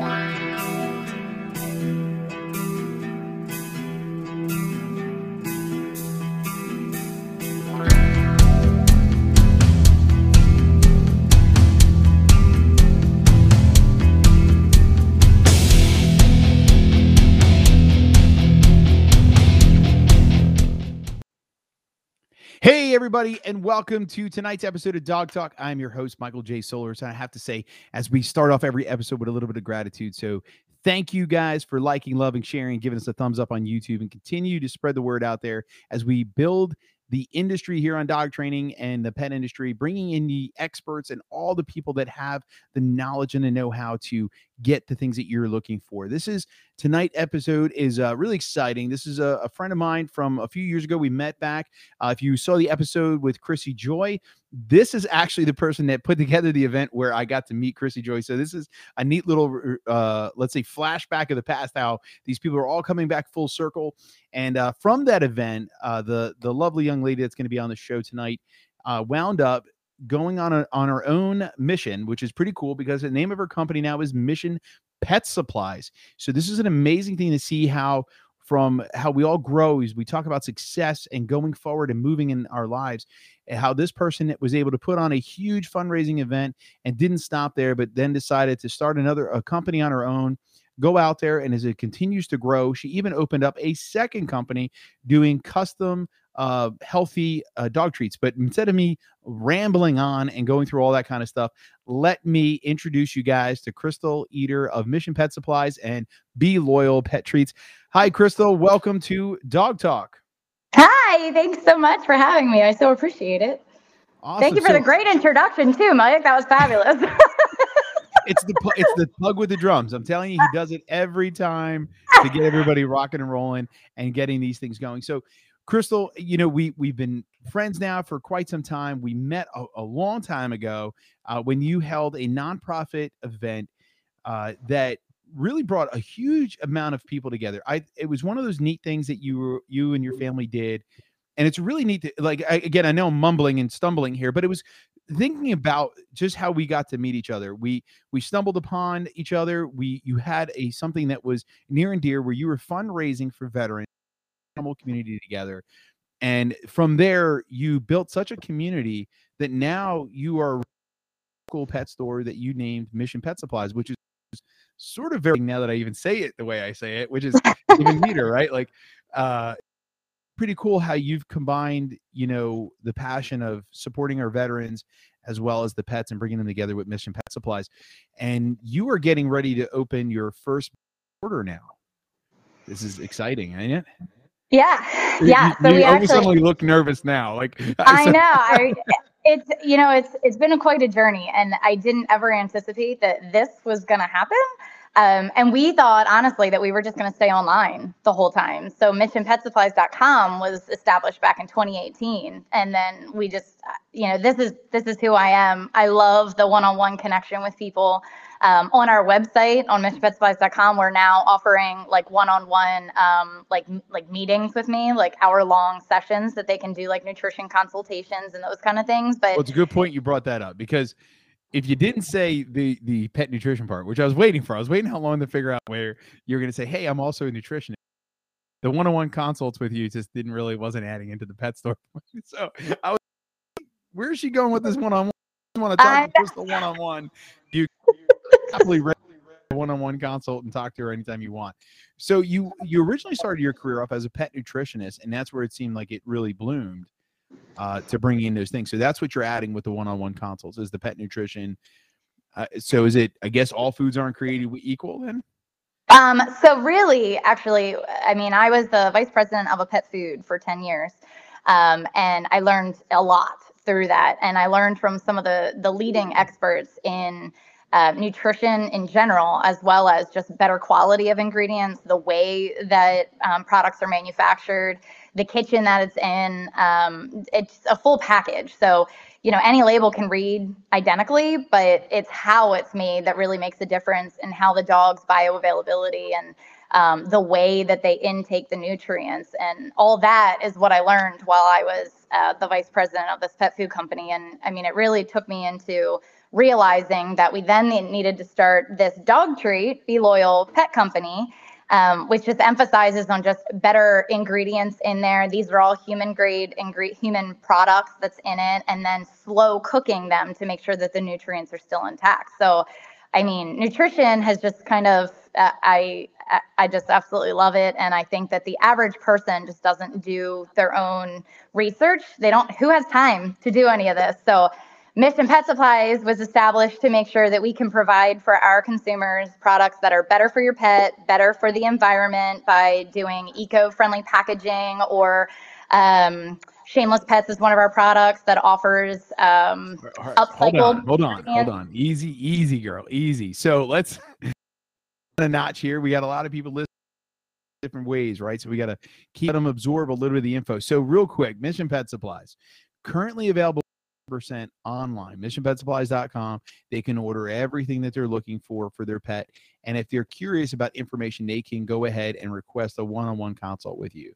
Bye. Hey, everybody, and welcome to tonight's episode of Dog Talk. I'm your host, Michael J. Solers. And I have to say, as we start off every episode with a little bit of gratitude. So, thank you guys for liking, loving, sharing, giving us a thumbs up on YouTube, and continue to spread the word out there as we build the industry here on dog training and the pet industry, bringing in the experts and all the people that have the knowledge and the know how to get the things that you're looking for. This is tonight episode is uh, really exciting. This is a, a, friend of mine from a few years ago. We met back. Uh, if you saw the episode with Chrissy Joy, this is actually the person that put together the event where I got to meet Chrissy Joy. So this is a neat little, uh, let's say, flashback of the past. How these people are all coming back full circle. And uh, from that event, uh, the the lovely young lady that's going to be on the show tonight uh, wound up going on a, on her own mission, which is pretty cool because the name of her company now is Mission Pet Supplies. So this is an amazing thing to see how from how we all grow as we talk about success and going forward and moving in our lives and how this person was able to put on a huge fundraising event and didn't stop there but then decided to start another a company on her own go out there and as it continues to grow she even opened up a second company doing custom uh, healthy uh, dog treats. But instead of me rambling on and going through all that kind of stuff, let me introduce you guys to Crystal Eater of Mission Pet Supplies and Be Loyal Pet Treats. Hi, Crystal. Welcome to Dog Talk. Hi. Thanks so much for having me. I so appreciate it. Awesome. Thank you for so, the great introduction too, Mike. That was fabulous. it's the it's the plug with the drums. I'm telling you, he does it every time to get everybody rocking and rolling and getting these things going. So Crystal, you know, we we've been friends now for quite some time. We met a, a long time ago uh, when you held a nonprofit event uh, that really brought a huge amount of people together. I it was one of those neat things that you were you and your family did, and it's really neat. To, like I, again, I know I'm mumbling and stumbling here, but it was thinking about just how we got to meet each other. We we stumbled upon each other. We you had a something that was near and dear where you were fundraising for veterans animal community together. And from there, you built such a community that now you are a cool pet store that you named Mission Pet Supplies, which is sort of very now that I even say it the way I say it, which is even neater, right? Like, uh, pretty cool how you've combined, you know, the passion of supporting our veterans as well as the pets and bringing them together with Mission Pet Supplies. And you are getting ready to open your first order now. This is exciting, ain't it? Yeah, yeah. So you, we actually suddenly look nervous now. Like I know. I, it's you know it's it's been a quite a journey, and I didn't ever anticipate that this was going to happen. Um, and we thought honestly that we were just going to stay online the whole time. So missionpetsupplies.com was established back in 2018, and then we just you know this is this is who I am. I love the one-on-one connection with people. Um, on our website on missionpetsupplies.com, we're now offering like one-on-one um, like like meetings with me, like hour-long sessions that they can do like nutrition consultations and those kind of things. But well, it's a good point you brought that up because if you didn't say the the pet nutrition part, which I was waiting for, I was waiting how long to figure out where you're going to say, "Hey, I'm also a nutritionist." The one-on-one consults with you just didn't really wasn't adding into the pet store. so I was, where is she going with this one-on-one? I want to talk just the one-on-one. Happily one-on-one consult and talk to her anytime you want. So you you originally started your career off as a pet nutritionist, and that's where it seemed like it really bloomed uh, to bring in those things. So that's what you're adding with the one-on-one consults is the pet nutrition. Uh, so is it? I guess all foods aren't created equal then. Um, so really, actually, I mean, I was the vice president of a pet food for 10 years. Um, and I learned a lot through that. And I learned from some of the, the leading experts in uh, nutrition in general, as well as just better quality of ingredients, the way that um, products are manufactured, the kitchen that it's in. Um, it's a full package. So, you know, any label can read identically, but it's how it's made that really makes a difference in how the dog's bioavailability and um, the way that they intake the nutrients. And all that is what I learned while I was uh, the vice president of this pet food company. And I mean, it really took me into realizing that we then needed to start this dog treat, Be Loyal Pet Company. Um, which just emphasizes on just better ingredients in there. These are all human grade ingre- human products that's in it, and then slow cooking them to make sure that the nutrients are still intact. So, I mean, nutrition has just kind of uh, I I just absolutely love it. And I think that the average person just doesn't do their own research. They don't, who has time to do any of this? So, Mission Pet Supplies was established to make sure that we can provide for our consumers products that are better for your pet, better for the environment by doing eco friendly packaging or um, Shameless Pets is one of our products that offers um, upcycled. Hold on, hold on, hold on. Easy, easy, girl, easy. So let's a notch here. We got a lot of people listening different ways, right? So we got to keep them absorb a little bit of the info. So real quick, Mission Pet Supplies currently available percent online missionpetsupplies.com they can order everything that they're looking for for their pet and if they're curious about information they can go ahead and request a one-on-one consult with you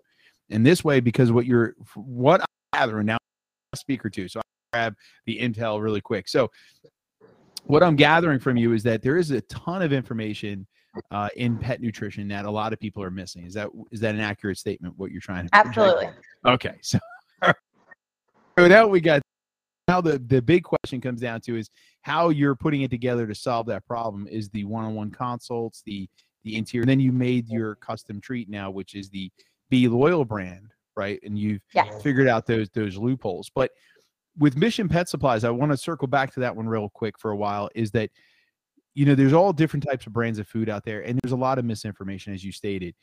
and this way because what you're what i gather now speaker too so i grab the intel really quick so what i'm gathering from you is that there is a ton of information uh, in pet nutrition that a lot of people are missing. Is that is that an accurate statement? What you're trying to absolutely okay. So, so now we got now the the big question comes down to is how you're putting it together to solve that problem. Is the one-on-one consults, the the interior, and then you made your custom treat now, which is the Be Loyal brand, right? And you've yes. figured out those those loopholes, but with Mission Pet Supplies, I want to circle back to that one real quick for a while. Is that you know, there's all different types of brands of food out there, and there's a lot of misinformation, as you stated.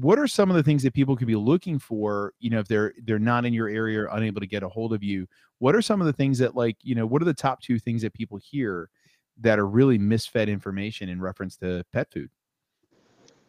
What are some of the things that people could be looking for? You know, if they're they're not in your area or unable to get a hold of you, what are some of the things that, like, you know, what are the top two things that people hear that are really misfed information in reference to pet food?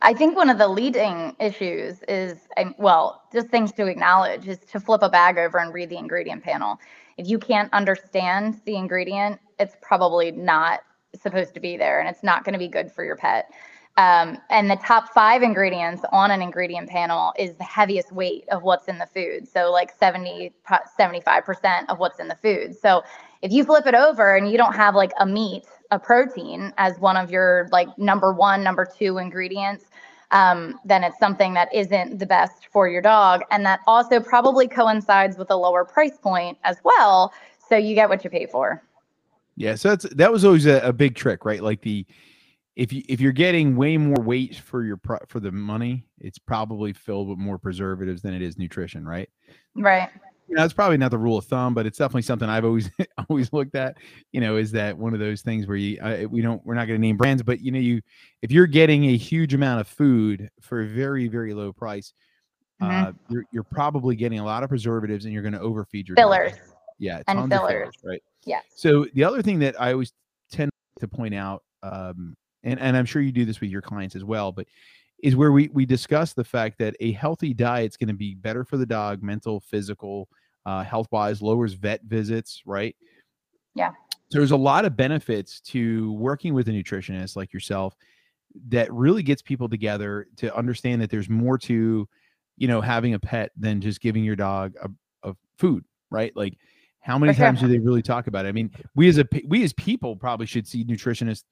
I think one of the leading issues is, well, just things to acknowledge is to flip a bag over and read the ingredient panel. If you can't understand the ingredient, it's probably not supposed to be there and it's not going to be good for your pet. Um, and the top five ingredients on an ingredient panel is the heaviest weight of what's in the food. So, like 70, 75% of what's in the food. So, if you flip it over and you don't have like a meat, a protein as one of your like number one, number two ingredients, um, then it's something that isn't the best for your dog. And that also probably coincides with a lower price point as well. So, you get what you pay for. Yeah, so that's that was always a, a, big trick, right? Like the if you if you're getting way more weight for your pro, for the money, it's probably filled with more preservatives than it is nutrition, right? Right. You know, it's probably not the rule of thumb, but it's definitely something I've always always looked at. You know, is that one of those things where you uh, we don't we're not going to name brands, but you know, you if you're getting a huge amount of food for a very very low price, mm-hmm. uh, you're you're probably getting a lot of preservatives, and you're going to overfeed your fillers. Dog. Yeah, and fillers. fillers, right? Yeah. So the other thing that I always tend to point out, um, and and I'm sure you do this with your clients as well, but is where we we discuss the fact that a healthy diet is going to be better for the dog, mental, physical, uh, health wise, lowers vet visits, right? Yeah. So there's a lot of benefits to working with a nutritionist like yourself that really gets people together to understand that there's more to, you know, having a pet than just giving your dog a, a food, right? Like how many times do they really talk about it? I mean, we as a we as people probably should see nutritionists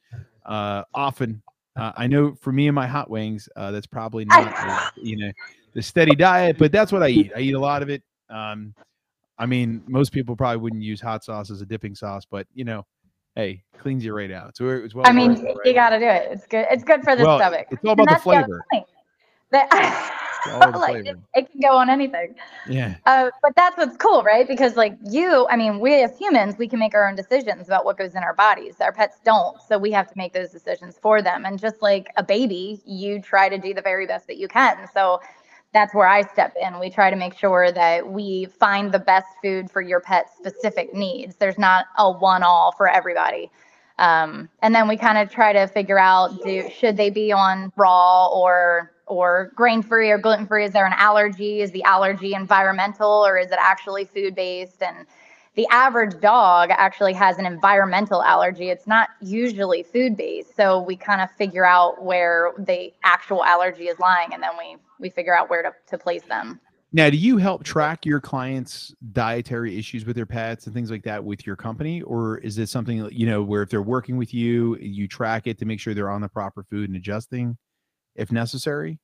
uh, often. Uh, I know for me and my hot wings, uh, that's probably not you know the steady diet, but that's what I eat. I eat a lot of it. Um, I mean, most people probably wouldn't use hot sauce as a dipping sauce, but you know, hey, cleans you right out. So it's well. I mean, right you got to do it. It's good. It's good for the well, stomach. It's all about the flavor. The like it, it can go on anything. Yeah. Uh, but that's what's cool, right? Because like you, I mean, we as humans, we can make our own decisions about what goes in our bodies. Our pets don't, so we have to make those decisions for them. And just like a baby, you try to do the very best that you can. So that's where I step in. We try to make sure that we find the best food for your pet's specific needs. There's not a one all for everybody. Um, and then we kind of try to figure out do should they be on raw or or grain free or gluten free? Is there an allergy? Is the allergy environmental or is it actually food based? And the average dog actually has an environmental allergy. It's not usually food based. So we kind of figure out where the actual allergy is lying and then we we figure out where to, to place them. Now, do you help track your clients' dietary issues with their pets and things like that with your company, or is it something you know where if they're working with you, you track it to make sure they're on the proper food and adjusting, if necessary?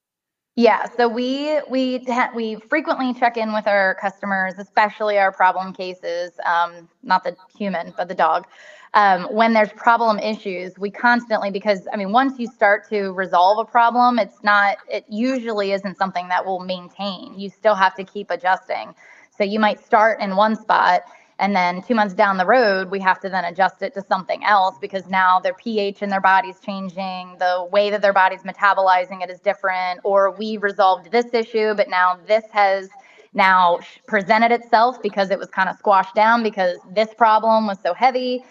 Yeah, so we we we frequently check in with our customers, especially our problem cases. Um, not the human, but the dog. Um, when there's problem issues, we constantly because I mean, once you start to resolve a problem, it's not. It usually isn't something that will maintain. You still have to keep adjusting. So you might start in one spot and then two months down the road we have to then adjust it to something else because now their ph in their body's changing. The way that their body's metabolizing it is different. Or we resolved this issue but now this has now presented itself because it was kind of squashed down because this problem was so heavy.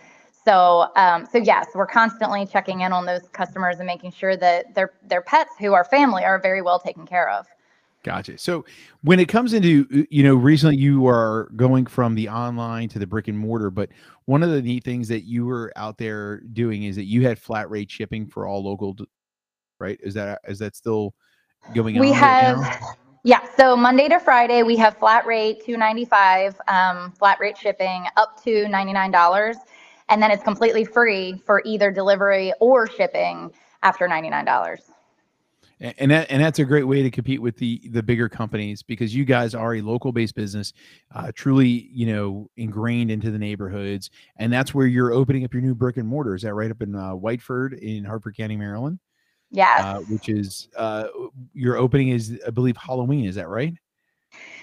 So um, so yes we're constantly checking in on those customers and making sure that their their pets who are family are very well taken care of Gotcha. So when it comes into, you know, recently you are going from the online to the brick and mortar, but one of the neat things that you were out there doing is that you had flat rate shipping for all local, right? Is that, is that still going we on? right now? have yeah so monday to friday we have flat rate 295 um, flat rate shipping up to $99 and then it's completely free for either delivery or shipping after $99 A- and that and that's a great way to compete with the the bigger companies because you guys are a local based business uh, truly you know ingrained into the neighborhoods and that's where you're opening up your new brick and mortar. Is that right up in uh, whiteford in harford county maryland? Yes. Uh, which is uh, your opening is i believe halloween. Is that right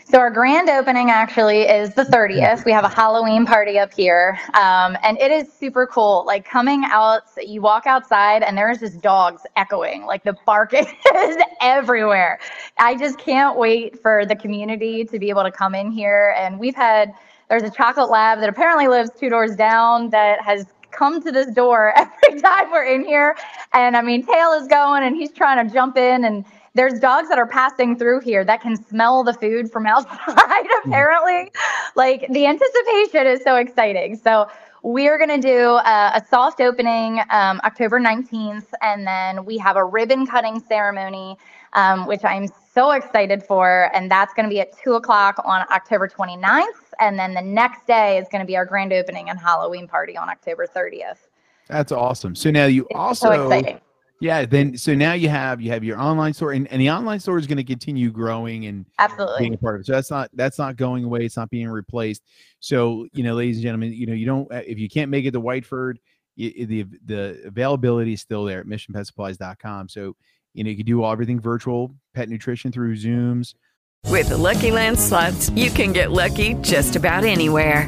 So our grand opening actually is the 30th. We have a Halloween party up here, um, and it is super cool. Like coming out, you walk outside, and there's just dogs echoing. Like the barking is everywhere. I just can't wait for the community to be able to come in here. And we've had there's a chocolate lab that apparently lives two doors down that has come to this door every time we're in here. And I mean, Tail is going, and he's trying to jump in and there's dogs that are passing through here that can smell the food from outside apparently. Like the anticipation is so exciting. So we're going to do a, a soft opening um, october 19th and then we have a ribbon cutting ceremony um, which i'm so excited for and that's going to be at 2 o'clock on october 29th and then the next day is going to be our grand opening and halloween party on october 30th that's awesome. So now you It's also so yeah then so now you have you have your online store and, and the online store is going to continue growing and absolutely being a part of it. So that's not that's not going away. It's not being replaced. So you know, ladies and gentlemen, you know, you don't uh, if you can't make it to Whiteford, y- y- the the availability is still there at missionpetsupplies.com. So you know, you can do all everything virtual, pet nutrition through Zooms. With the Lucky Land slots, you can get lucky just about anywhere.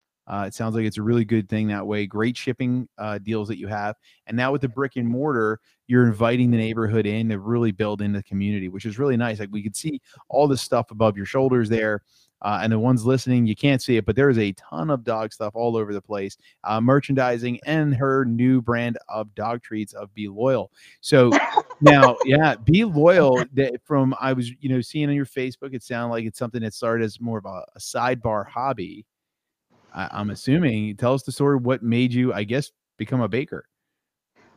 Uh, it sounds like it's a really good thing that way. Great shipping uh, deals that you have, and now with the brick and mortar, you're inviting the neighborhood in to really build in the community, which is really nice. Like we could see all this stuff above your shoulders there. Uh, and the ones listening, you can't see it, but there is a ton of dog stuff all over the place, uh, merchandising, and her new brand of dog treats of Be Loyal. So now, yeah, Be Loyal. That from I was, you know, seeing on your Facebook, it sounded like it's something that started as more of a, a sidebar hobby. I, I'm assuming. Tell us the story. What made you, I guess, become a baker?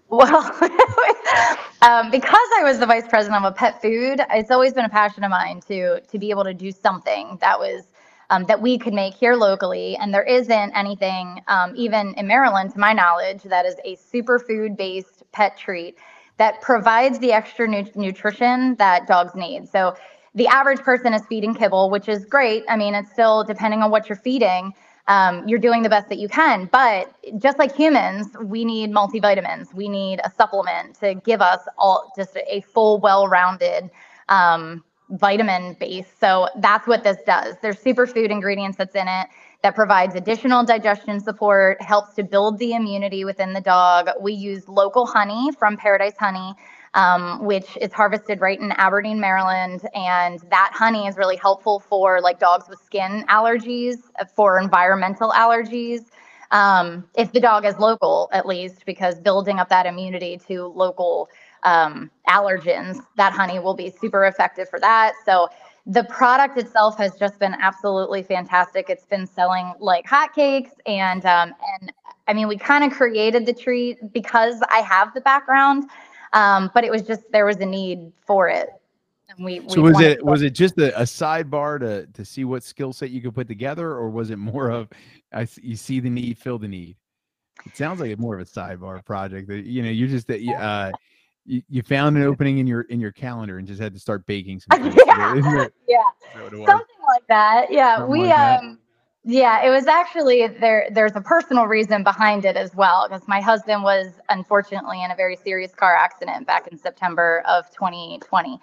Well, um, because I was the vice president of a pet food, it's always been a passion of mine to to be able to do something that was um, that we could make here locally. And there isn't anything, um, even in Maryland, to my knowledge, that is a superfood based pet treat that provides the extra nu- nutrition that dogs need. So the average person is feeding kibble, which is great. I mean, it's still depending on what you're feeding um, you're doing the best that you can. But just like humans, we need multivitamins. We need a supplement to give us all just a full, well-rounded um, vitamin base. So that's what this does. There's superfood ingredients that's in it that provides additional digestion support, helps to build the immunity within the dog. We use local honey from Paradise Honey um, which is harvested right in Aberdeen, Maryland. And that honey is really helpful for like dogs with skin allergies, for environmental allergies. Um, if the dog is local, at least, because building up that immunity to local um, allergens, that honey will be super effective for that. So the product itself has just been absolutely fantastic. It's been selling like hotcakes, and um, and I mean, we kind of created the treat because I have the background. Um, but it was just there was a need for it. And we, so we was it was it just a, a, sidebar to to see what skill set you could put together, or was it more of I you see the need, fill the need? It sounds like it's more of a sidebar project that you know you just that uh, you, you found an opening in your in your calendar and just had to start baking some. yeah, yeah. something like that. Yeah, Something we like um. That yeah, it was actually there. There's a personal reason behind it as well, because my husband was unfortunately in a very serious car accident back in September of 2020,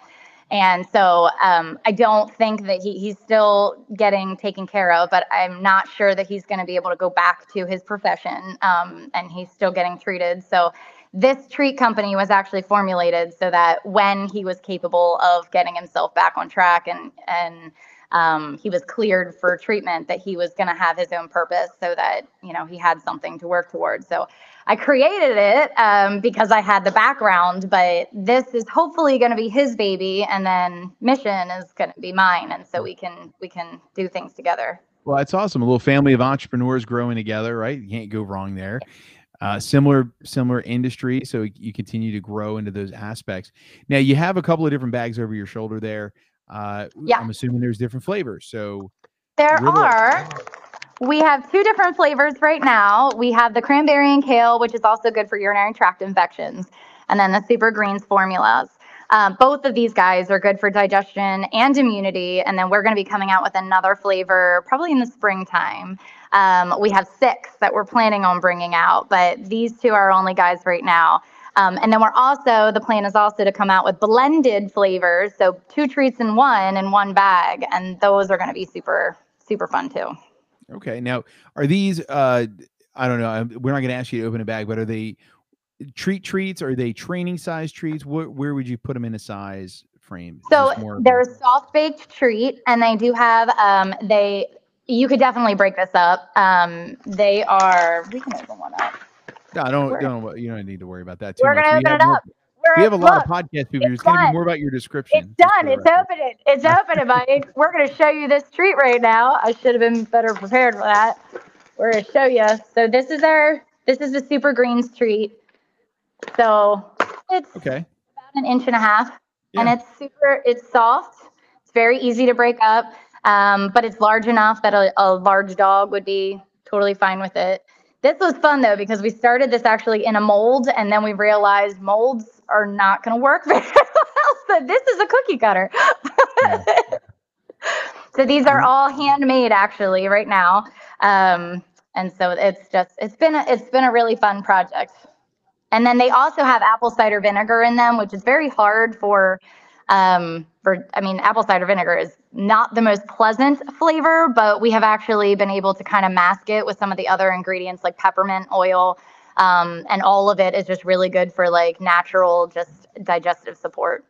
and so um, I don't think that he, he's still getting taken care of. But I'm not sure that he's going to be able to go back to his profession, um, and he's still getting treated. So this treat company was actually formulated so that when he was capable of getting himself back on track and and um, he was cleared for treatment that he was going to have his own purpose so that you know he had something to work towards. So i created it um, because i had the background but this is hopefully going to be his baby and then mission is going to be mine and so we can we can do things together. Well it's awesome. A little family of entrepreneurs growing together right? You can't go wrong there. Uh, similar similar industry so you continue to grow into those aspects. Now you have a couple of different bags over your shoulder there uh, yeah. I'm assuming there's different flavors. So there are. We have two different flavors right now. We have the cranberry and kale, which is also good for urinary tract infections, and then the super greens formulas. Um, both of these guys are good for digestion and immunity. And then we're going to be coming out with another flavor probably in the springtime. Um, we have six that we're planning on bringing out, but these two are only guys right now. Um, and then we're also, the plan is also to come out with blended flavors. So two treats in one in one bag. And those are going to be super, super fun too. Okay. Now, are these, uh, I don't know, we're not going to ask you to open a bag, but are they treat treats? Are they training size treats? Where, where would you put them in a size frame? So they're a soft baked treat and they do have, um, they, you could definitely break this up. Um, they are, we can open one up. No, don't don't you don't need to worry about that too We're much. gonna open it up. More, we have a lot of podcast people. It's, it's going to be more about your description. It's done. It's opening. It's opening, Mike. We're going to show you this treat right now. I should have been better prepared for that. We're going to show you. So this is our this is the super greens treat. So it's okay about an inch and a half, yeah. and it's super. It's soft. It's very easy to break up, um, but it's large enough that a, a large dog would be totally fine with it. This was fun though because we started this actually in a mold and then we realized molds are not going to work very well. So this is a cookie cutter. so these are all handmade actually right now. Um, and so it's just it's been a, it's been a really fun project. And then they also have apple cider vinegar in them, which is very hard for um, for I mean, apple cider vinegar is not the most pleasant flavor, but we have actually been able to kind of mask it with some of the other ingredients like peppermint oil. Um, and all of it is just really good for like natural, just digestive support.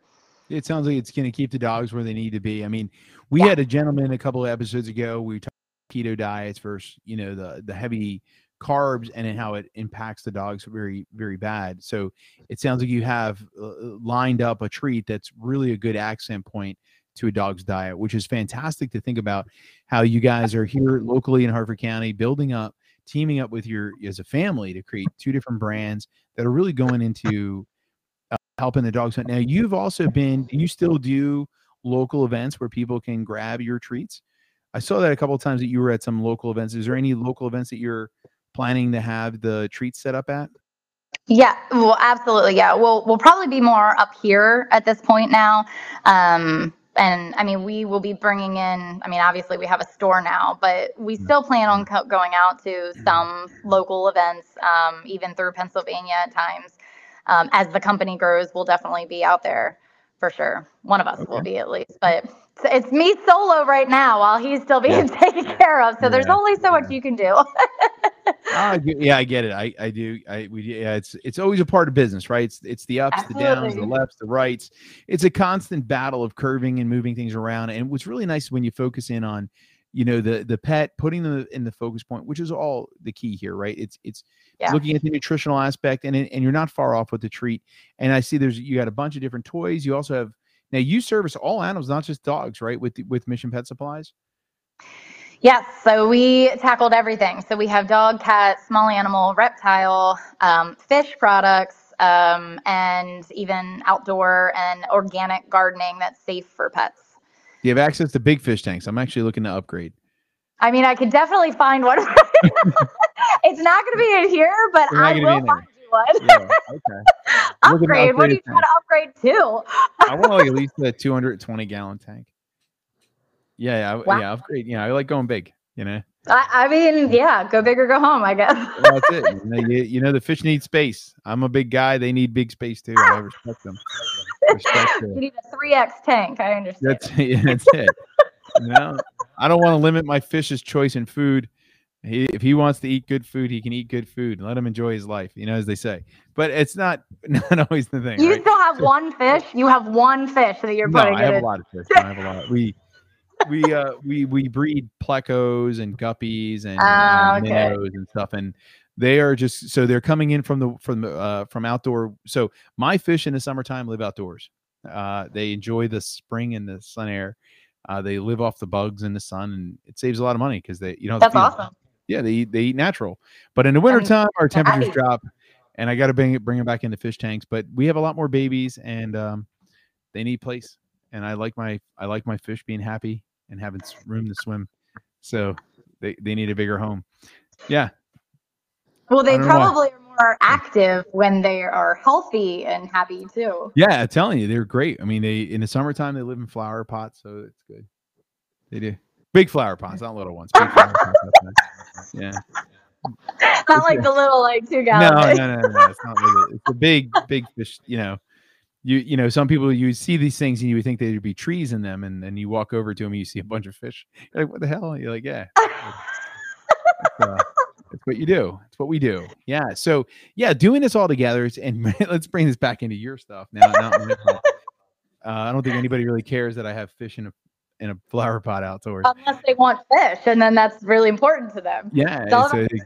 It sounds like it's going to keep the dogs where they need to be. I mean, We Yeah. had a gentleman a couple of episodes ago. We talked keto diets versus you know the the heavy carbs and how it impacts the dogs very very bad. So it sounds like you have uh, lined up a treat that's really a good accent point to a dog's diet, which is fantastic to think about how you guys are here locally in Harford County building up, teaming up with your as a family to create two different brands that are really going into uh, helping the dogs hunt. Now you've also been you still do local events where people can grab your treats? I saw that a couple of times that you were at some local events. Is there any local events that you're planning to have the treats set up at? Yeah, well, absolutely. Yeah, we'll we'll probably be more up here at this point now. Um, and I mean, we will be bringing in. I mean, obviously we have a store now, but we still plan on co- going out to some local events, um, even through Pennsylvania at times. Um, as the company grows, we'll definitely be out there for sure. One of us will be at least, but it's- it's me solo right now while he's still being Yeah. taken care of. So there's only so much you can do. Ah, get- yeah, I get it. I, I do. I we yeah, it's it's always a part of business, right? It's it's the ups, the downs, the lefts, the rights. It's a constant battle of curving and moving things around. And what's really nice when you focus in on, you know, the the pet, putting them in the focus point, which is all the key here, right? It's it's Yeah. looking at the nutritional aspect, and and you're not far off with the treat. And I see there's you got a bunch of different toys. You also have now you service all animals, not just dogs, right? With with Mission Pet Supplies. Yes, so we tackled everything. So we have dog, cat, small animal, reptile, um, fish products, um, and even outdoor and organic gardening that's safe for pets. You have access to big fish tanks. I'm actually looking to upgrade. I mean, I could definitely find one. it's not going to be in here, but I will there. find you one. Yeah, okay. To upgrade. What are you upgrade trying to upgrade to? I want like at least a 220 gallon tank. Yeah, yeah, Wow. yeah. Upgrade. Yeah, I like going big. You know, I, I mean, yeah, go big or go home, I guess. Well, that's it. You know, you, you know, the fish need space. I'm a big guy. They need big space too. I respect them. You need a 3X tank. I understand. that's yeah, that's it. You know, I don't want to limit my fish's choice in food. He, if he wants to eat good food, he can eat good food. and Let him enjoy his life. You know, as they say. But it's not not always the thing. you right? still have one fish. You have one fish that you're no, putting I have a lot of fish. I have a lot. We we uh we we breed plecos and guppies and Ah, uh, okay. minnows and stuff, and they are just so they're coming in from the from the uh from outdoor. So my fish in the summertime live outdoors. Uh, they enjoy the spring and the sun air. Uh, they live off the bugs in the sun, and it saves a lot of money because they you know That's awesome. yeah, they eat they eat natural. But in the wintertime, our temperatures drop, and I got to bring it bring them back into fish tanks. But we have a lot more babies, and um, they need place. And I like my I like my fish being happy and having room to swim. So they they need a bigger home. Yeah, Well, they I why. probably are more active when they are healthy and happy too. yeah. I'm telling you, they're great. I mean, they in the summertime they live in flower pots, so it's good. They do big flower pots, not little ones. Big flower pots. Yeah. Not like the little like two no, gallon. no, no, no, It's not like a, it's a big, big fish. You know, you you know, some people you see these things and you would think there'd be trees in them, and then you walk over to them and you see a bunch of fish. You're like, what the hell? You're like, yeah. Uh, Uh, what you do. It's what we do. Yeah. So yeah, doing this all together. And let's bring this back into your stuff now. not my uh, I don't think anybody really cares that I have fish in a in a flower pot outdoors. Unless they want fish, and then that's really important to them. Yeah. It's all it's a-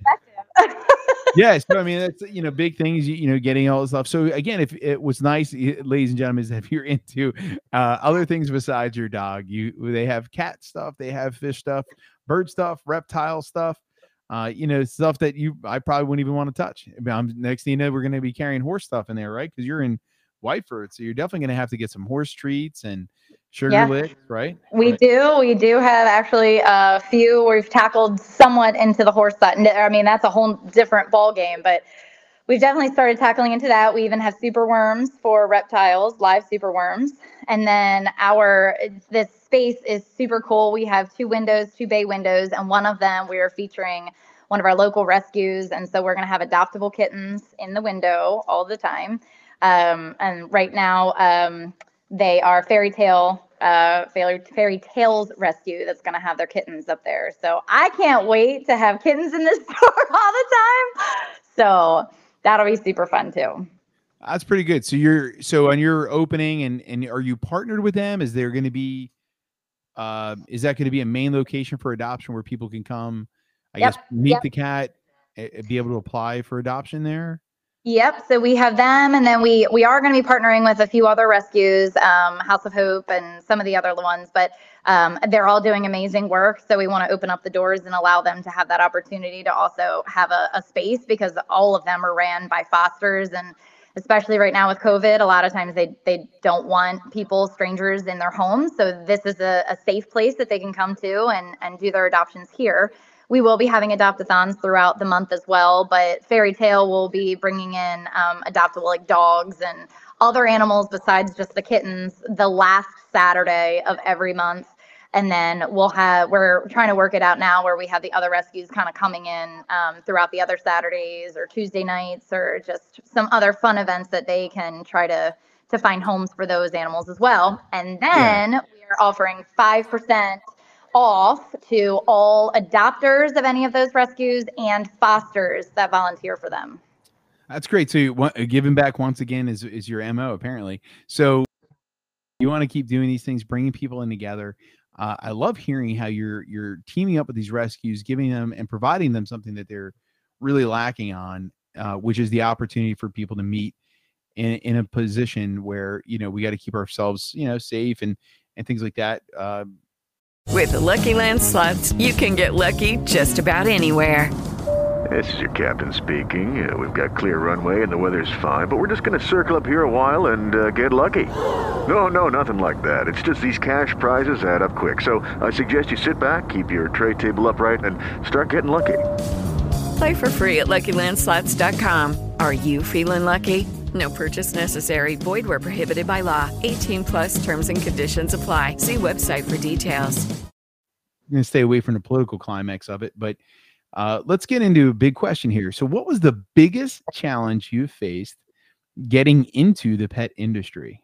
yeah, so I mean that's you know big things, you, you know, getting all this stuff. So again, if it was nice, ladies and gentlemen, is if you're into uh, other things besides your dog, you they have cat stuff, they have fish stuff, bird stuff, reptile stuff, uh, you know, stuff that you I probably wouldn't even want to touch. I mean, I'm, next thing you know, we're going to be carrying horse stuff in there, right? Because you're in Whiteford, so you're definitely going to have to get some horse treats and sugar Yeah. licks, right? We do. We do have actually a few. We've tackled somewhat into the horse and I mean, that's a whole different ball game, but we've definitely started tackling into that. We even have super worms for reptiles, live super worms, and then our this space is super cool. We have two windows, two bay windows, and one of them we are featuring one of our local rescues, and so we're going to have adoptable kittens in the window all the time. Um, and right now, um, they are fairy tale uh fairy, fairy tales rescue that's going to have their kittens up there so i can't wait to have kittens in this store all the time so that'll be super fun too That's pretty good. So you're so on your opening and and are you partnered with them? Is there going to be uh, is that going to be a main location for adoption where people can come? I Yep, guess meet yep. the cat, eh, eh, be able to apply for adoption there. Yep. So we have them, and then we we are going to be partnering with a few other rescues, um, House of Hope, and some of the other ones. But um, they're all doing amazing work. So we want to open up the doors and allow them to have that opportunity to also have a, a space because all of them are ran by fosters, and especially right now with COVID, a lot of times they they don't want people, strangers, in their homes. So this is a, a safe place that they can come to and and do their adoptions here. We will be having adopt-a-thons throughout the month as well, but Fairy Tale will be bringing in um, adoptable like dogs and other animals besides just the kittens the last Saturday of every month. And then we'll have, we're trying to work it out now where we have the other rescues kind of coming in um, throughout the other Saturdays or Tuesday nights or just some other fun events that they can try to to find homes for those animals as well. And then we are offering 5% off to all adopters of any of those rescues and fosters that volunteer for them. That's great. So uh, giving back once again is is your mo apparently. So you want to keep doing these things, bringing people in together. Uh, I love hearing how you're you're teaming up with these rescues, giving them and providing them something that they're really lacking on, uh, which is the opportunity for people to meet in in a position where you know we got to keep ourselves you know safe and and things like that. Uh, With the Lucky Land slots, you can get lucky just about anywhere. This is your captain speaking. Uh, we've got clear runway and the weather's fine, but we're just going to circle up here a while and uh, get lucky. No, no, nothing like that. It's just these cash prizes add up quick. So I suggest you sit back, keep your tray table upright, and start getting lucky. Play for free at LuckyLandSlots.com. Are you feeling lucky? No purchase necessary. Void where prohibited by law. 18 plus terms and conditions apply. See website for details. I'm going to stay away from the political climax of it, but uh, let's get into a big question here. So, what was the biggest challenge you faced getting into the pet industry?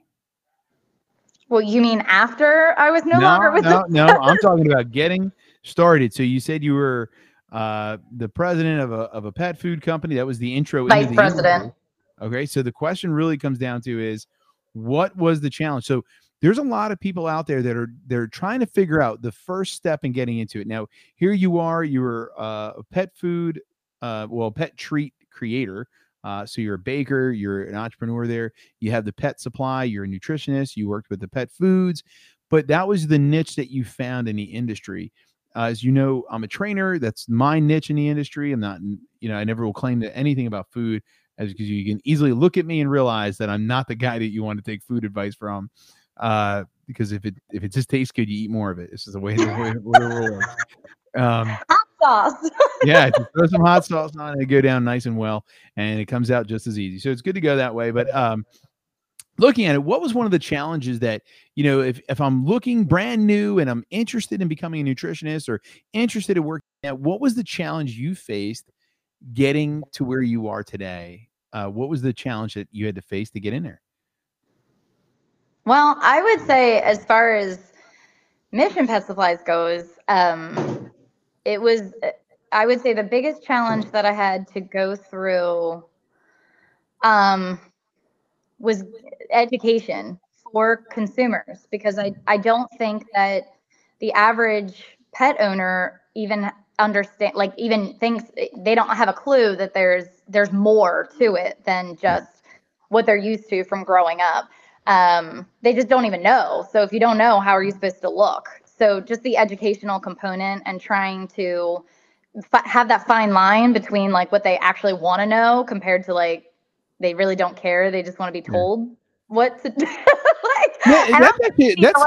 Well, you mean after I was no, longer with no, no. I'm talking about getting started. So, you said you were uh, the president of a of a pet food company. That was the intro. Vice the president. interview. Okay, so the question really comes down to is what was the challenge? So there's a lot of people out there that are they're trying to figure out the first step in getting into it. Now, here you are, you're uh, a pet food, uh, well, pet treat creator. Uh, so you're a baker, you're an entrepreneur there. You have the pet supply, you're a nutritionist, you worked with the pet foods, but that was the niche that you found in the industry. Uh, as you know, I'm a trainer. That's my niche in the industry. I'm not, you know, I never will claim that anything about food, as because you can easily look at me and realize that I'm not the guy that you want to take food advice from. Uh, because if it if it just tastes good, you eat more of it. This is the way the way, world. Um, Hot sauce. yeah, throw some hot sauce on it, go down nice and well, and it comes out just as easy. So it's good to go that way. But um, looking at it, what was one of the challenges that you know, if if I'm looking brand new and I'm interested in becoming a nutritionist or interested in working at, what was the challenge you faced getting to where you are today? Uh, what was the challenge that you had to face to get in there? Well, I would say as far as Mission Pet Supplies goes, um, it was I would say the biggest challenge that I had to go through um, was education for consumers because I, I don't think that the average pet owner even understand like even thinks they don't have a clue that there's there's more to it than just what they're used to from growing up um, they just don't even know. So if you don't know how are you supposed to look? So just the educational component and trying to fi- have that fine line between like what they actually want to know compared to like they really don't care. They just want to be told what to do. Like, Yeah, that's actually, that's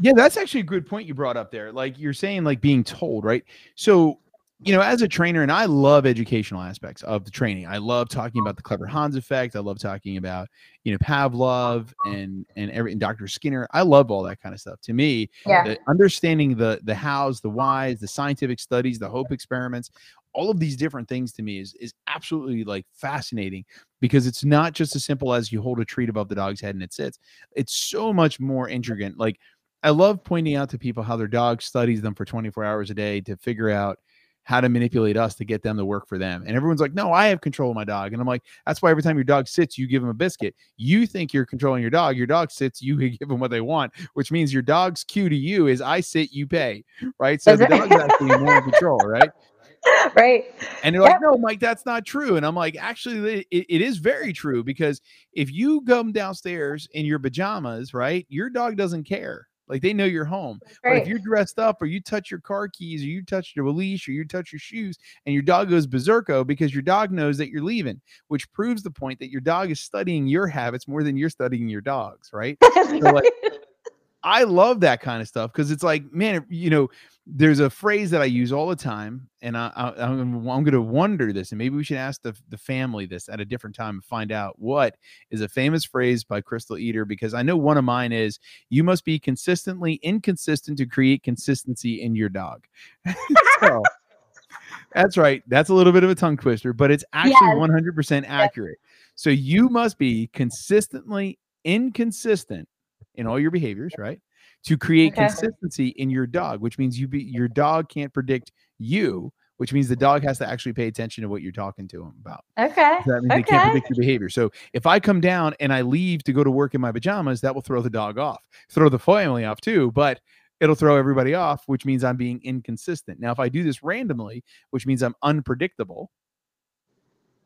yeah, that's actually a good point you brought up there. Like you're saying, like being told, right? So, you know, as a trainer, and I love educational aspects of the training. I love talking about the clever Hans effect. I love talking about, you know, Pavlov and and every and Dr. Skinner. I love all that kind of stuff. To me, Yeah. the, understanding the the hows, the whys, the scientific studies, the hope experiments, all of these different things to me is is absolutely like fascinating because it's not just as simple as you hold a treat above the dog's head and it sits. It's so much more intricate. Like I love pointing out to people how their dog studies them for 24 hours a day to figure out how to manipulate us to get them to work for them. And everyone's like, no, I have control of my dog. And I'm like, that's why every time your dog sits, you give him a biscuit. You think you're controlling your dog. Your dog sits, you give them what they want, which means your dog's cue to you is I sit, you pay. Right. So the dog's actually more in control. Right. right. And they're yep. like, no, Mike, that's not true. And I'm like, actually, it, it is very true because if you come downstairs in your pajamas, right, your dog doesn't care. Like they know you're home. But if you're dressed up or you touch your car keys or you touch your leash or you touch your shoes and your dog goes berserko because your dog knows that you're leaving, which proves the point that your dog is studying your habits more than you're studying your dog's, right? so like, I love that kind of stuff because it's like, man, you know, there's a phrase that I use all the time, and I, I, am I'm going to wonder this, and maybe we should ask the, the family this at a different time and find out what is a famous phrase by Crystal Eater because I know one of mine is you must be consistently inconsistent to create consistency in your dog. so, that's right. That's a little bit of a tongue twister, but it's actually yes. 100% accurate. Yes. So you must be consistently inconsistent in all your behaviors, right? to create okay. consistency in your dog, which means you be your dog can't predict you, which means the dog has to actually pay attention to what you're talking to him about. Okay. So that means okay. they can't predict your behavior. So if I come down and I leave to go to work in my pajamas, that will throw the dog off, throw the family off too, but it'll throw everybody off, which means I'm being inconsistent. Now, if I do this randomly, which means I'm unpredictable,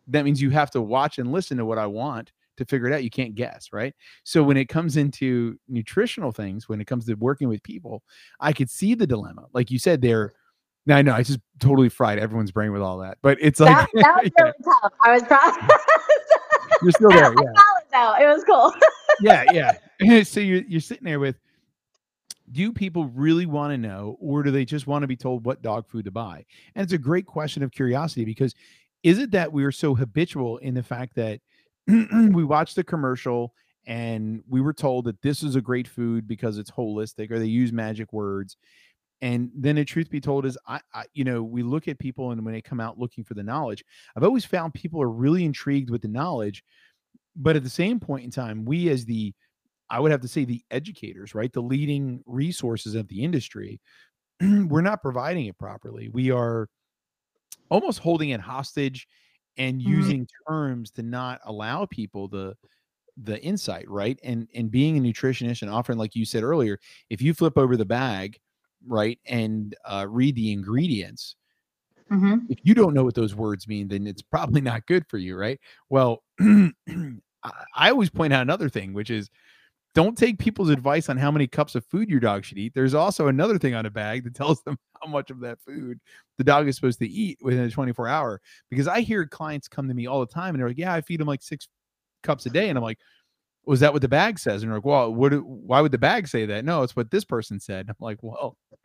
that means you have to watch and listen to what I want to figure it out. You can't guess, right? So when it comes into nutritional things, when it comes to working with people, I could see the dilemma. Like you said, they're now I know I just totally fried everyone's brain with all that, but it's like that, was really yeah. tough. I was trying. You're still there, yeah. it though. It was cool. yeah, yeah. so you're you're sitting there with do people really want to know or do they just want to be told what dog food to buy and it's a great question of curiosity because is it that we're so habitual in the fact that we watched the commercial and we were told that this is a great food because it's holistic or they use magic words. And then the truth be told is I, I, you know we look at people and when they come out looking for the knowledge i've always found people are really intrigued with the knowledge but at the same point in time we as the i would have to say the educators right the leading resources of the industry we're not providing it properly. We are almost holding it hostage and mm-hmm. using mm-hmm. terms to not allow people the the insight right and and being a nutritionist and offering like you said earlier if you flip over the bag right and uh, read the ingredients mm-hmm. if you don't know what those words mean then it's probably not good for you right well I always point out another thing which is don't take people's advice on how many cups of food your dog should eat. There's also another thing on a bag that tells them how much of that food the dog is supposed to eat within a 24 hour. Because I hear clients come to me all the time and they're like, "Yeah, I feed them like six cups a day," and I'm like, "Was that what the bag says?" And they're like, "Well, what? Why would the bag say that?" No, it's what this person said. I'm like, "Well."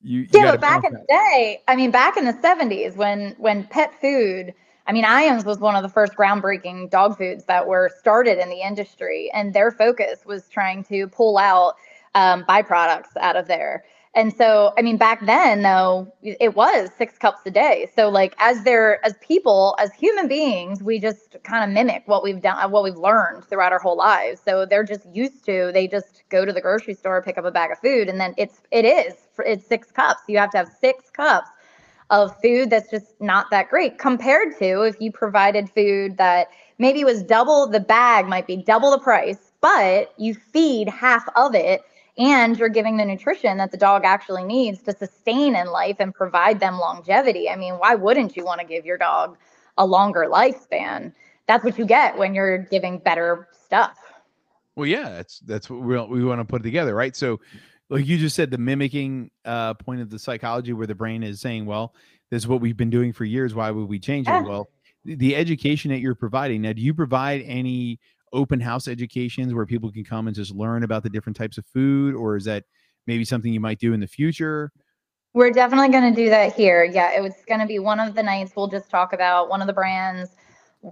You, you yeah, but back in the day, I mean, back in the 70s when when pet food I mean, Iams was one of the first groundbreaking dog foods that were started in the industry, and their focus was trying to pull out um, byproducts out of there. And so, I mean, back then, though, it was six cups a day. So, like, as there, as people, as human beings, we just kind of mimic what we've done, what we've learned throughout our whole lives. So they're just used to. They just go to the grocery store, pick up a bag of food, and then it's it is it's six cups. You have to have six cups of food that's just not that great compared to if you provided food that maybe was double the bag might be double the price but you feed half of it and you're giving the nutrition that the dog actually needs to sustain in life and provide them longevity. I mean why wouldn't you want to give your dog a longer lifespan? That's what you get when you're giving better stuff. Well yeah that's that's what we, we want to put together right? So like you just said the mimicking uh, point of the psychology where the brain is saying well this is what we've been doing for years. Why would we change it? Well the education that you're providing now do you provide any open house educations where people can come and just learn about the different types of food or is that maybe something you might do in the future? We're definitely going to do that here. Yeah it was going to be one of the nights we'll just talk about one of the brands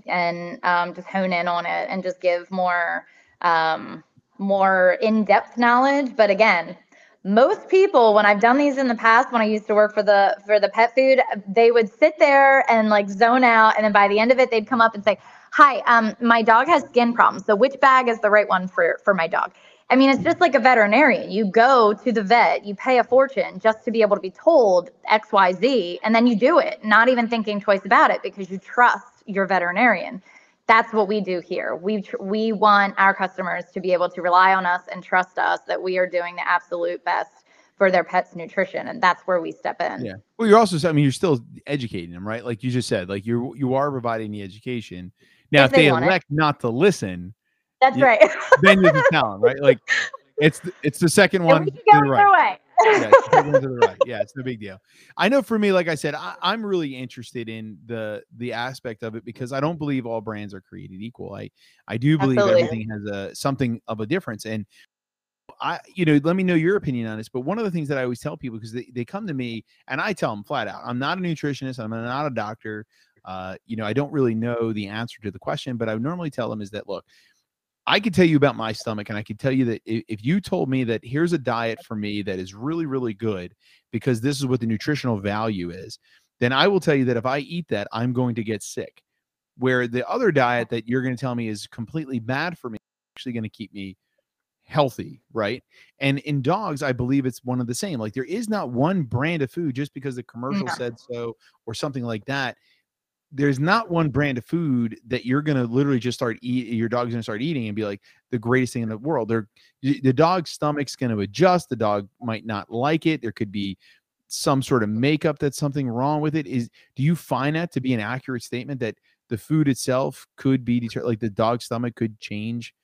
and um, just hone in on it and just give more um, more in-depth knowledge. But again most people when i've done these in the past when i used to work for the for the pet food they would sit there and like zone out and then by the end of it they'd come up and say hi um, my dog has skin problems so which bag is the right one for for my dog I mean, it's just like a veterinarian. You go to the vet, you pay a fortune just to be able to be told XYZ, and then you do it, not even thinking twice about it because you trust your veterinarian. That's what we do here. We tr- we want our customers to be able to rely on us and trust us that we are doing the absolute best for their pet's nutrition, and that's where we step in. Yeah. Well, you're also, I mean, you're still educating them, right? Like you just said, like you you are providing the education. Now, if, If they they want it. elect not to listen, That's Yeah. right. then you can tell them, right? Like it's the, it's the second one we can go the either right. way. Yeah, it's the to the right. Yeah, it's no big deal. I know for me, like I said, I, I'm really interested in the the aspect of it because I don't believe all brands are created equal. I I do believe Absolutely. everything has a something of a difference. And I, you know, let me know your opinion on this. But one of the things that I always tell people because they, they come to me and I tell them flat out, I'm not a nutritionist, I'm not a doctor. Uh, you know, I don't really know the answer to the question, but I normally tell them is that look, I could tell you about my stomach, and I could tell you that if, you told me that here's a diet for me that is really, really good because this is what the nutritional value is, then I will tell you that if I eat that, I'm going to get sick. Where the other diet that you're going to tell me is completely bad for me, actually going to keep me healthy, right? And in dogs, I believe it's one of the same. Like there is not one brand of food just because the commercial No. said so or something like that. There's not one brand of food that you're gonna literally just start eat. Your dog's gonna start eating and be like the greatest thing in the world. They're the dog's stomach's gonna adjust. The dog might not like it. There could be some sort of makeup that's something wrong with it. Is do you find that to be an accurate statement that the food itself could be deter- like the dog's stomach could change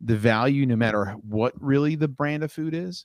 the value no matter what really the brand of food is?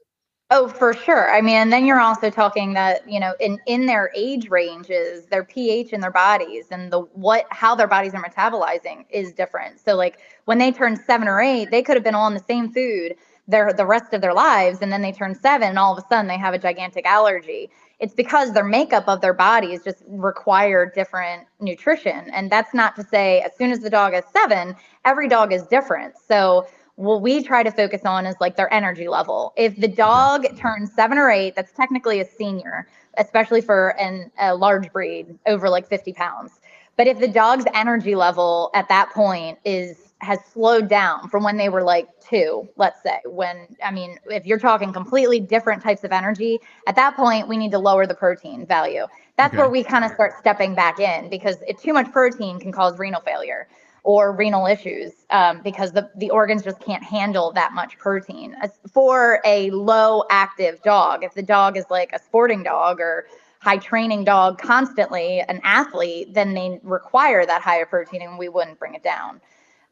Oh, for sure. I mean, and then you're also talking that, you know, in in their age ranges, their pH in their bodies and the what how their bodies are metabolizing is different. So like when they turn 7 or 8, they could have been on the same food their the rest of their lives and then they turn 7 and all of a sudden they have a gigantic allergy. It's because their makeup of their bodies just require different nutrition. And that's not to say as soon as the dog is 7, every dog is different. So what we try to focus on is like their energy level. If the dog mm-hmm. turns seven or eight, that's technically a senior, especially for an, a large breed over like 50 pounds. But if the dog's energy level at that point is has slowed down from when they were like two, let's say, when I mean, if you're talking completely different types of energy, at that point we need to lower the protein value. That's Okay. where we kind of start stepping back in because it, too much protein can cause renal failure or renal issues um, because the, the organs just can't handle that much protein. For a low active dog, if the dog is like a sporting dog or high training dog constantly, an athlete, then they require that higher protein and we wouldn't bring it down.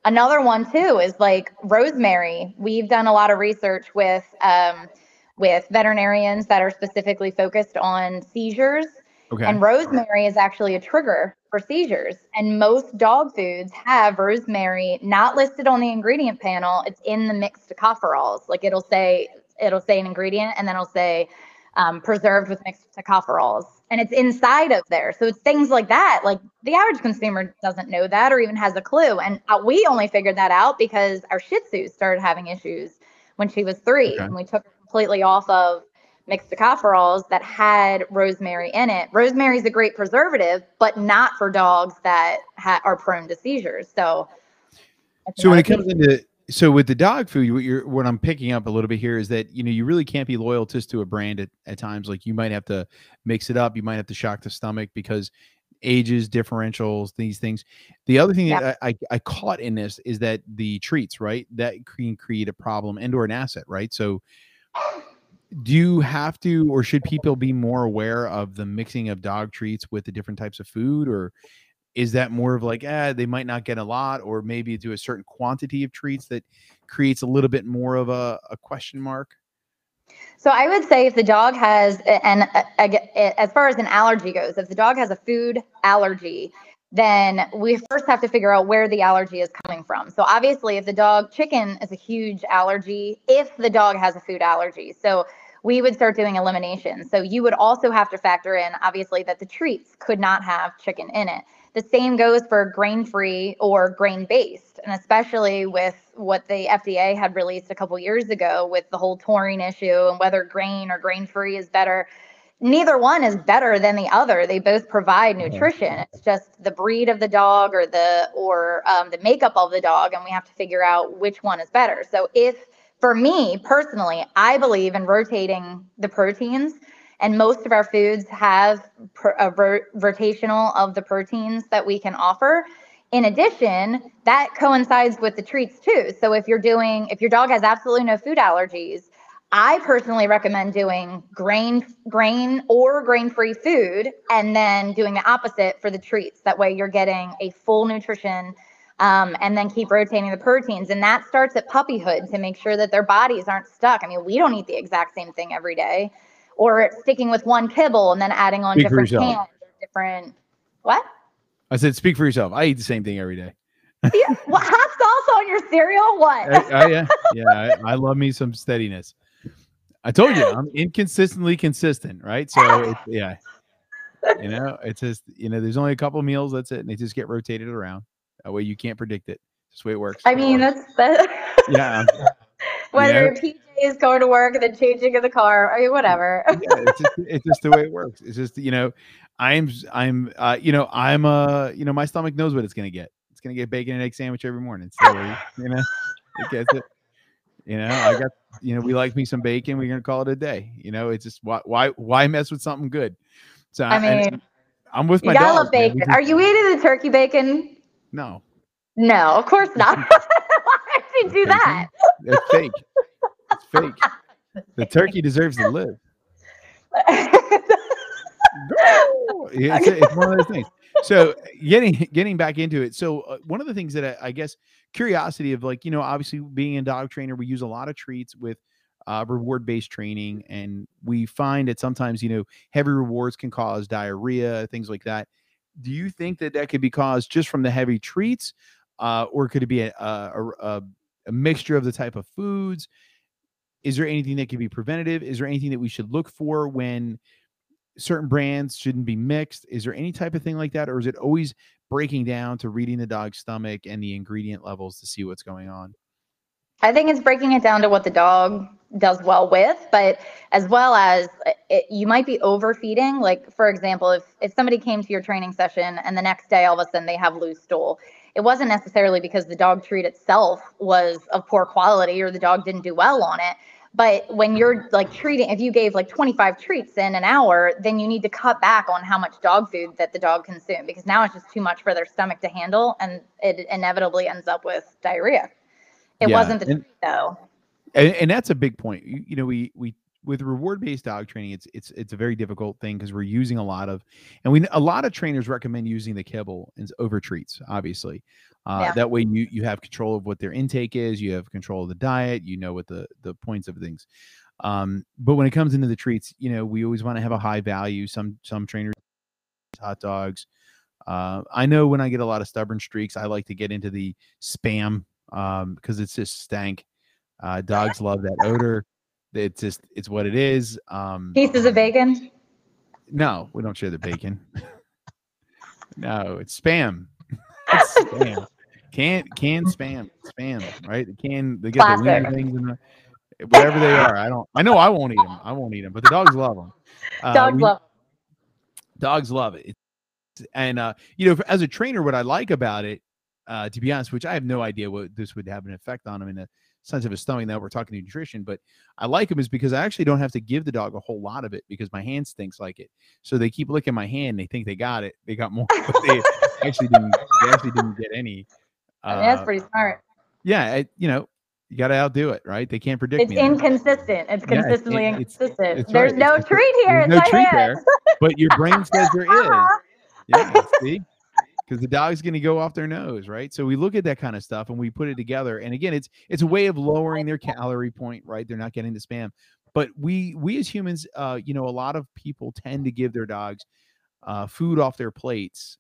Another one too is like rosemary. We've done a lot of research with um, with veterinarians that are specifically focused on seizures Okay. and rosemary is actually a trigger for seizures. And most dog foods have rosemary not listed on the ingredient panel. It's in the mixed tocopherols. Like it'll say it'll say an ingredient and then it'll say um, preserved with mixed tocopherols. And it's inside of there. So it's things like that. Like the average consumer doesn't know that or even has a clue. And uh, we only figured that out because our Shih Tzu started having issues when she was three. Okay. And we took completely off of mixed tocopherols that had rosemary in it. Rosemary is a great preservative, but not for dogs that ha- are prone to seizures. So, So when it comes into so with the dog food, what you're what I'm picking up a little bit here is that you know you really can't be loyal just to a brand at, at times. Like you might have to mix it up. You might have to shock the stomach because ages, differentials, these things. The other thing that I, I, I caught in this is that the treats, right? That can create a problem and or an asset, right? So do you have to or should people be more aware of the mixing of dog treats with the different types of food? Or is that more of like ah they might not get a lot or maybe do a certain quantity of treats that creates a little bit more of a, a question mark? So I would say if the dog has, and as far as an allergy goes, if the dog has a food allergy, then we first have to figure out where the allergy is coming from. So obviously, if the dog chicken is a huge allergy, if the dog has a food allergy, so we would start doing elimination. So you would also have to factor in, obviously, that the treats could not have chicken in it. The same goes for grain free or grain based, and especially with what the FDA had released a couple years ago with the whole taurine issue and whether grain or grain free is better. Neither one is better than the other. They both provide nutrition. It's just the breed of the dog or the or um, the makeup of the dog, and we have to figure out which one is better. So if for me personally, I believe in rotating the proteins, and most of our foods have a rotational of the proteins that we can offer. In addition, that coincides with the treats too. So if you're doing, if your dog has absolutely no food allergies, I personally recommend doing grain, grain or grain-free food, and then doing the opposite for the treats. That way, you're getting a full nutrition, um, and then keep rotating the proteins. And that starts at puppyhood to make sure that their bodies aren't stuck. I mean, we don't eat the exact same thing every day, or sticking with one kibble and then adding on Speak different cans, different. What? I said, speak for yourself. I eat the same thing every day. Yeah, what hot sauce on your cereal? What? I- I- yeah, yeah. I, I love me some steadiness. I told you I'm inconsistently consistent, right? So yeah, you know, it's just you know, there's only a couple meals. That's it, and they just get rotated around. That way you can't predict it. That's the way it works. I mean, that's that. yeah, Whether Yeah. your PJs going to work and then changing in the car, I mean, whatever. yeah, it's just, it's just the way it works. It's just you know, I'm I'm uh, you know I'm uh you know my stomach knows what it's gonna get. It's gonna get bacon and egg sandwich every morning. So you know, it gets it. You know, I got you know we like me some bacon. We're gonna call it a day. You know, it's just why why why mess with something good? So I mean, I'm with my you gotta dog. love bacon. just- Are you eating the turkey bacon? No, No, of course not. Why would you do that? it's fake. It's fake. The turkey deserves to live. It's, it's one of those things. So getting getting back into it. So uh, one of the things that I, I guess curiosity of like you know obviously being a dog trainer, we use a lot of treats with uh, reward based training, and we find that sometimes you know heavy rewards can cause diarrhea, things like that. Do you think that that could be caused just from the heavy treats, uh, or could it be a, a, a, a mixture of the type of foods? Is there anything that could be preventative? Is there anything that we should look for when certain brands shouldn't be mixed? Is there any type of thing like that, or is it always breaking down to reading the dog's stomach and the ingredient levels to see what's going on? I think it's breaking it down to what the dog does well with, but as well as uh, it, you might be overfeeding. Like for example, if if somebody came to your training session and the next day all of a sudden they have loose stool, it wasn't necessarily because the dog treat itself was of poor quality or the dog didn't do well on it. But when you're like treating, if you gave like 25 treats in an hour, then you need to cut back on how much dog food that the dog consumed because now it's just too much for their stomach to handle and it inevitably ends up with diarrhea. It Yeah, wasn't the and- treat though. and, and that's a big point. You, you know, we we with reward based dog training, it's it's it's a very difficult thing because we're using a lot of, and we a lot of trainers recommend using the kibble and over treats. Obviously, uh, Yeah. that way you you have control of what their intake is, you have control of the diet, you know what the the points of things. Um, but when it comes into the treats, you know, we always want to have a high value. Some some trainers hot dogs. Uh, I know when I get a lot of stubborn streaks, I like to get into the spam um, because it's just stank. Uh, dogs love that odor. It's just it's what it is. Um, Pieces of bacon. no, we don't share the bacon. no, it's spam. It's spam. Can can spam spam right? The can they get the wiener things in the whatever they are. I don't. I know I won't eat them. I won't eat them, but the dogs love them. Uh, Dogs we- love. dogs love it. It's, and uh, you know, as a trainer, what I like about it, uh, to be honest, which I have no idea what this would have an effect on him in the sense of his stomach. Now we're talking nutrition, but I like him is because I actually don't have to give the dog a whole lot of it because my hand stinks like it. So they keep licking my hand. They think they got it. They got more, but they actually didn't. They actually didn't get any. I mean, that's Uh, pretty smart. yeah, it, you know, you got to outdo it, right? They can't predict It's inconsistent. It's Yeah, it's- consistently it's- inconsistent. it's There's right. no treat here. There's It's no treat there, but your brain says there is. Yeah, see, because the dog's going to go off their nose, right? So we look at that kind of stuff and we put it together. And again, it's it's a way of lowering their calorie point, right? They're not getting the spam. But we we as humans, uh, you know, a lot of people tend to give their dogs uh, food off their plates.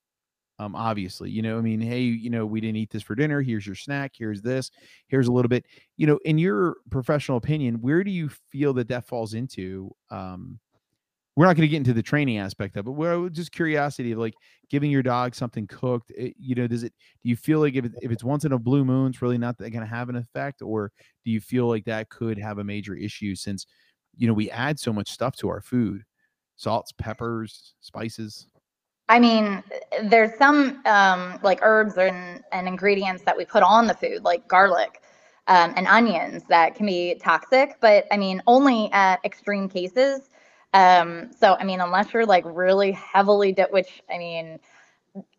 Um, obviously, you know, I mean, hey, you know, we didn't eat this for dinner. Here's your snack. Here's this. Here's a little bit. You know, in your professional opinion, where do you feel that that falls into? Um, we're not going to get into the training aspect of it. Well, just curiosity of like giving your dog something cooked. It, you know, does it? Do you feel like if it, if it's once in a blue moon, it's really not going to have an effect, or do you feel like that could have a major issue since you know we add so much stuff to our food, salts, peppers, spices. I mean, there's some um, like herbs and, and ingredients that we put on the food, like garlic. um, and onions that can be toxic, but I mean, only at extreme cases. Um, so, I mean, unless you're like really heavily, di- which I mean,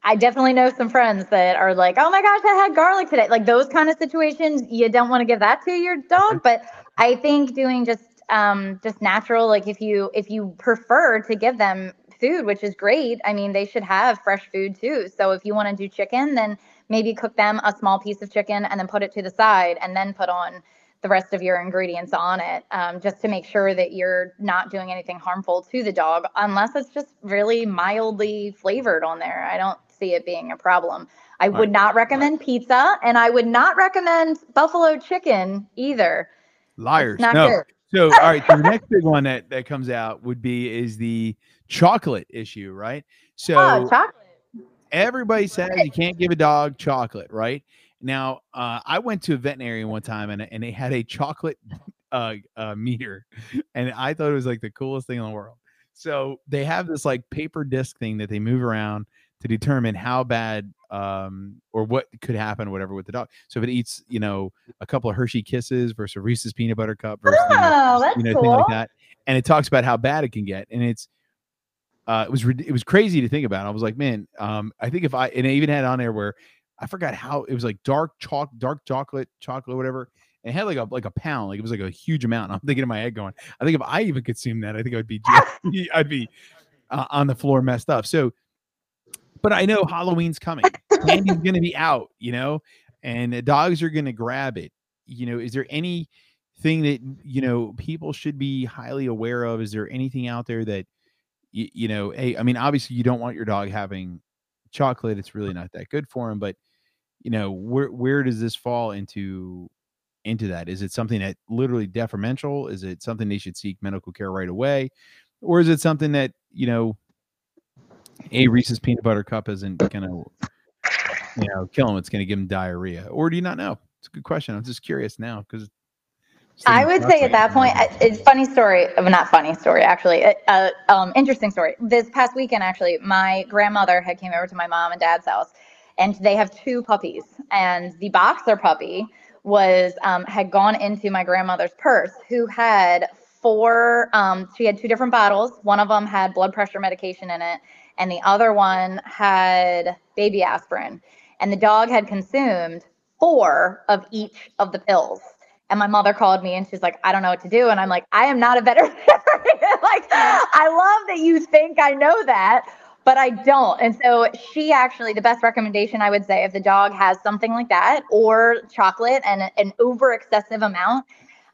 I definitely know some friends that are like, oh my gosh, I had garlic today. Like those kind of situations, you don't want to give that to your dog. But I think doing just um, just natural, like if you if you prefer to give them food, which is great. I mean, they should have fresh food too. So if you want to do chicken, then maybe cook them a small piece of chicken and then put it to the side and then put on the rest of your ingredients on it um, just to make sure that you're not doing anything harmful to the dog unless it's just really mildly flavored on there i don't see it being a problem i would not recommend pizza and i would not recommend buffalo chicken either Liars. not no. good. So all right, so the next big one that that comes out would be is the chocolate issue, right? So oh chocolate everybody says you can't give a dog chocolate, right? Now, uh, I went to a veterinarian one time and, and they had a chocolate uh, uh, meter, and I thought it was like the coolest thing in the world. So they have this like paper disc thing that they move around to determine how bad um, or what could happen, whatever, with the dog. So if it eats, you know, a couple of Hershey Kisses versus Reese's peanut butter cup versus you know, oh that's you know, cool thing like that. And it talks about how bad it can get. And it's, uh, it was, it was crazy to think about. I was like, man, um, I think if I, and I even had on there where I forgot how it was like dark chalk, dark chocolate, chocolate, whatever. And it had like a, like a pound, like it was like a huge amount. I'm thinking in my head going, I think if I even consumed that, I think I would be, I'd be uh, on the floor messed up. So, but I know Halloween's coming. Candy's going to be out, you know, and the dogs are going to grab it. You know, is there anything that you know people should be highly aware of? Is there anything out there that you, you know? Hey, I mean, obviously you don't want your dog having chocolate. It's really not that good for him. But you know, where where does this fall into into that? Is it something that literally detrimental? Is it something they should seek medical care right away, or is it something that you know? a Reese's peanut butter cup isn't gonna, you know, kill him. It's gonna give him diarrhea, or do you not know? It's a good question. I'm just curious now because I would say at that point, it's funny story, uh, not funny story actually, uh, uh, um, interesting story. This past weekend, actually, my grandmother had came over to my mom and dad's house, and they have two puppies, and the boxer puppy was um, had gone into my grandmother's purse, who had four. Um, she had two different bottles. One of them had blood pressure medication in it, and the other one had baby aspirin. And the dog had consumed four of each of the pills. And my mother called me and she's like, I don't know what to do. And I'm like, I am not a veterinarian. like, I love that you think I know that, but I don't. And so she actually, the best recommendation I would say if the dog has something like that or chocolate and an over excessive amount,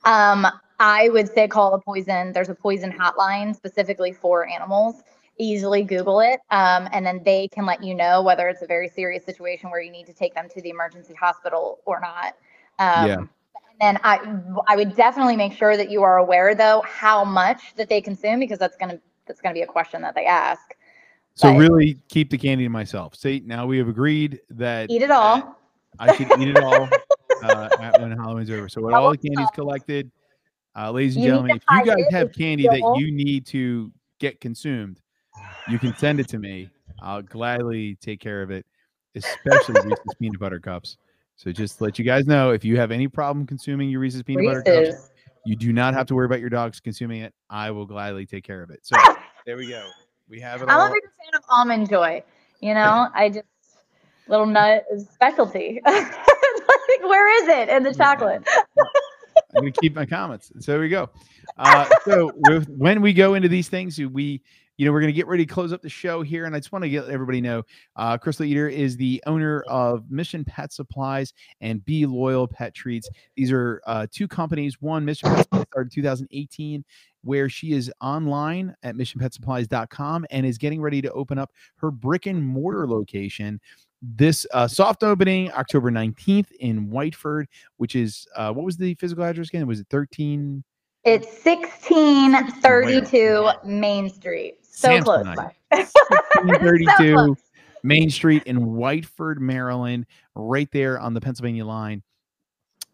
um, I would say call a poison. There's a poison hotline specifically for animals. Easily Google it, um, and then they can let you know whether it's a very serious situation where you need to take them to the emergency hospital or not. Um, Yeah. And I, I would definitely make sure that you are aware, though, how much that they consume, because that's gonna that's gonna be a question that they ask. So but- really keep the candy to myself. See, now we have agreed that Eat it all. I should eat it all uh, when Halloween's over. So when all the candy's collected, uh, ladies and You gentlemen, if you guys have candy that you need to get consumed, you can send it to me. I'll gladly take care of it, especially Reese's peanut butter cups. So just let you guys know, if you have any problem consuming your Reese's peanut butter cups, you do not have to worry about your dogs consuming it. I will gladly take care of it. So there we go. We have it I'm a all. big fan of almond joy. You know, I just little nut is specialty. like, where is it in the chocolate? I'm gonna keep my comments. So there we go. Uh, so when we go into these things, we, you know, we're gonna get ready to close up the show here, and I just want to get everybody know, uh, Crystal Eater is the owner of Mission Pet Supplies and Be Loyal Pet Treats. These are uh, two companies. One, Mission Pet Supplies started 2018, where she is online at missionpetsupplies.com and is getting ready to open up her brick and mortar location. This uh, soft opening October 19th in Whiteford, which is uh, what was the physical address again? Was it 13? It's 1632 Main Street. So close Samsonite. by. 1632 Main Street in Whiteford, Maryland, right there on the Pennsylvania line.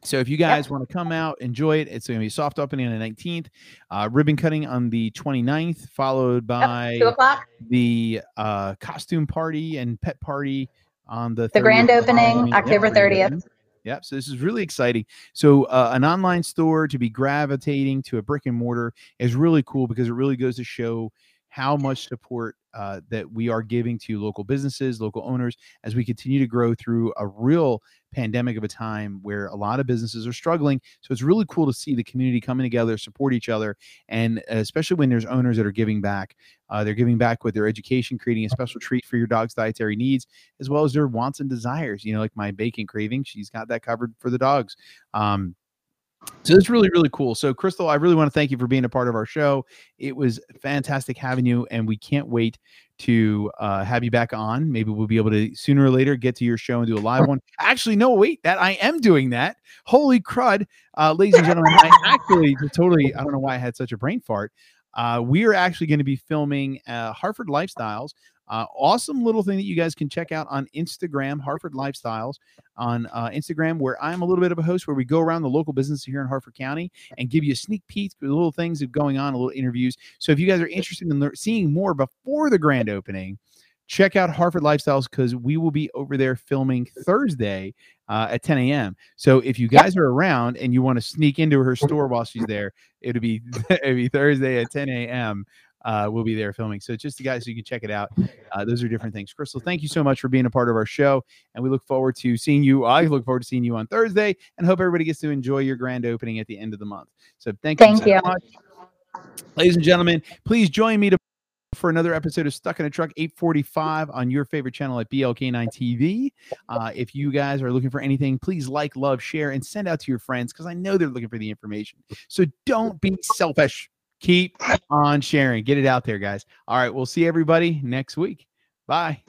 So if you guys want to come out, enjoy it. It's going to be soft opening on the 19th, uh, ribbon cutting on the 29th, followed by Two o'clock. the uh, costume party and pet party on the The grand opening, Halloween. October grand 30th. Yep. So this is really exciting. So uh, an online store to be gravitating to a brick and mortar is really cool because it really goes to show how much support uh, that we are giving to local businesses, local owners, as we continue to grow through a real pandemic of a time where a lot of businesses are struggling. So it's really cool to see the community coming together, support each other, and especially when there's owners that are giving back. Uh, they're giving back with their education, creating a special treat for your dog's dietary needs, as well as their wants and desires. You know, like my bacon craving, she's got that covered for the dogs. Um, so it's really, really cool. So, Crystal, I really want to thank you for being a part of our show. It was fantastic having you, and we can't wait to uh, have you back on. Maybe we'll be able to sooner or later get to your show and do a live one. Actually, no, wait, that I am doing that. Holy crud, uh, ladies and gentlemen! I actually totally, I don't know why I had such a brain fart. Uh, we are actually going to be filming uh, Harford Lifestyles uh, awesome little thing that you guys can check out on Instagram, Harford Lifestyles on uh, Instagram, where I'm a little bit of a host where we go around the local business here in Harford County and give you a sneak peek the little things that are going on, a little interviews. So if you guys are interested in seeing more before the grand opening, check out Harford Lifestyles because we will be over there filming Thursday uh, at 10 a.m. So if you guys are around and you want to sneak into her store while she's there, it'll be it'll be Thursday at 10 a.m uh, we'll be there filming. So just the guys, so you can check it out. Uh, those are different things. Crystal, thank you so much for being a part of our show, and we look forward to seeing you. I look forward to seeing you on Thursday, and hope everybody gets to enjoy your grand opening at the end of the month. So thank, thank you so you. much, ladies and gentlemen. Please join me to for another episode of Stuck in a Truck 845 on your favorite channel at BLK9 TV. Uh, if you guys are looking for anything, please like, love, share, and send out to your friends because I know they're looking for the information. So don't be selfish keep on sharing. Get it out there, guys. All right. We'll see everybody next week. Bye.